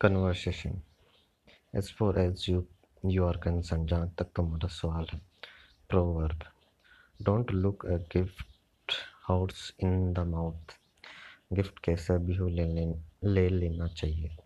Conversation as far as you you are concern जहाँ तक तो तुम्हारा सवाल है proverb don't look a gift house in the mouth gift कैसा भी हो ले ले, ले लेना चाहिए।